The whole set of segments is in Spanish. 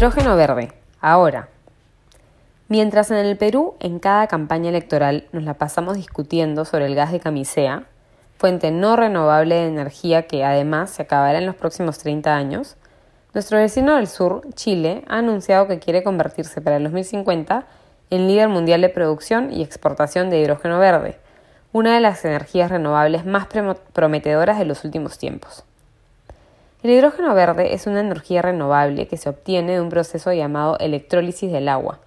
Hidrógeno verde. Ahora. Mientras en el Perú, en cada campaña electoral, nos la pasamos discutiendo sobre el gas de camisea, fuente no renovable de energía que además se acabará en los próximos 30 años, nuestro vecino del sur, Chile, ha anunciado que quiere convertirse para el 2050 en líder mundial de producción y exportación de hidrógeno verde, una de las energías renovables más prometedoras de los últimos tiempos. El hidrógeno verde es una energía renovable que se obtiene de un proceso llamado electrólisis del agua,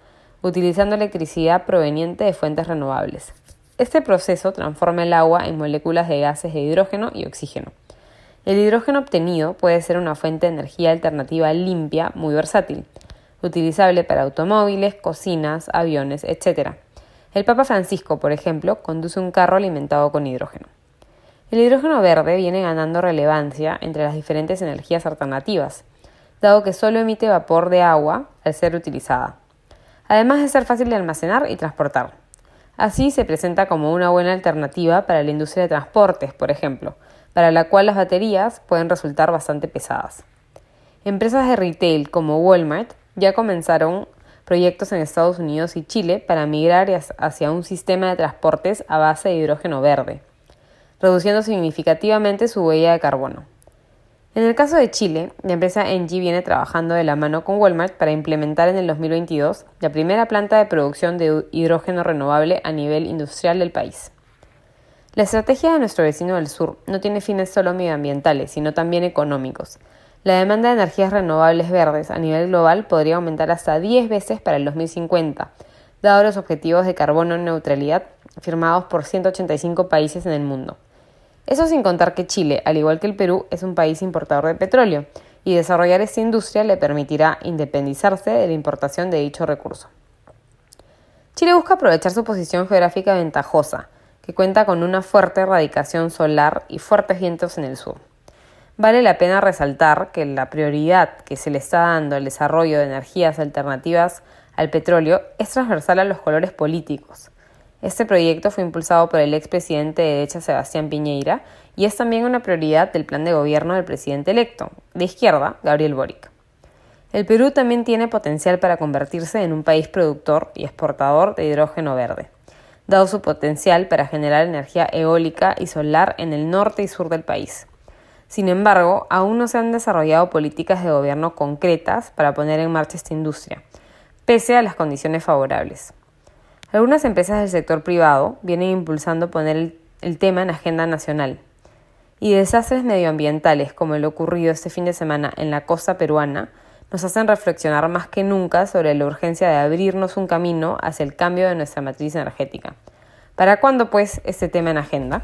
utilizando electricidad proveniente de fuentes renovables. Este proceso transforma el agua en moléculas de gases de hidrógeno y oxígeno. El hidrógeno obtenido puede ser una fuente de energía alternativa limpia muy versátil, utilizable para automóviles, cocinas, aviones, etc. El Papa Francisco, por ejemplo, conduce un carro alimentado con hidrógeno. El hidrógeno verde viene ganando relevancia entre las diferentes energías alternativas, dado que solo emite vapor de agua al ser utilizada, además de ser fácil de almacenar y transportar. Así se presenta como una buena alternativa para la industria de transportes, por ejemplo, para la cual las baterías pueden resultar bastante pesadas. Empresas de retail como Walmart ya comenzaron proyectos en Estados Unidos y Chile para migrar hacia un sistema de transportes a base de hidrógeno verde reduciendo significativamente su huella de carbono. En el caso de Chile, la empresa Engie viene trabajando de la mano con Walmart para implementar en el 2022 la primera planta de producción de hidrógeno renovable a nivel industrial del país. La estrategia de nuestro vecino del sur no tiene fines solo medioambientales, sino también económicos. La demanda de energías renovables verdes a nivel global podría aumentar hasta 10 veces para el 2050, dado los objetivos de carbono neutralidad firmados por 185 países en el mundo. Eso sin contar que Chile, al igual que el Perú, es un país importador de petróleo y desarrollar esta industria le permitirá independizarse de la importación de dicho recurso. Chile busca aprovechar su posición geográfica ventajosa, que cuenta con una fuerte erradicación solar y fuertes vientos en el sur. Vale la pena resaltar que la prioridad que se le está dando al desarrollo de energías alternativas al petróleo es transversal a los colores políticos, este proyecto fue impulsado por el expresidente de derecha Sebastián Piñeira y es también una prioridad del plan de gobierno del presidente electo, de izquierda, Gabriel Boric. El Perú también tiene potencial para convertirse en un país productor y exportador de hidrógeno verde, dado su potencial para generar energía eólica y solar en el norte y sur del país. Sin embargo, aún no se han desarrollado políticas de gobierno concretas para poner en marcha esta industria, pese a las condiciones favorables. Algunas empresas del sector privado vienen impulsando poner el, tema en agenda nacional. Y desastres medioambientales como el ocurrido este fin de semana en la costa peruana nos hacen reflexionar más que nunca sobre la urgencia de abrirnos un camino hacia el cambio de nuestra matriz energética. ¿Para cuándo, pues, este tema en agenda?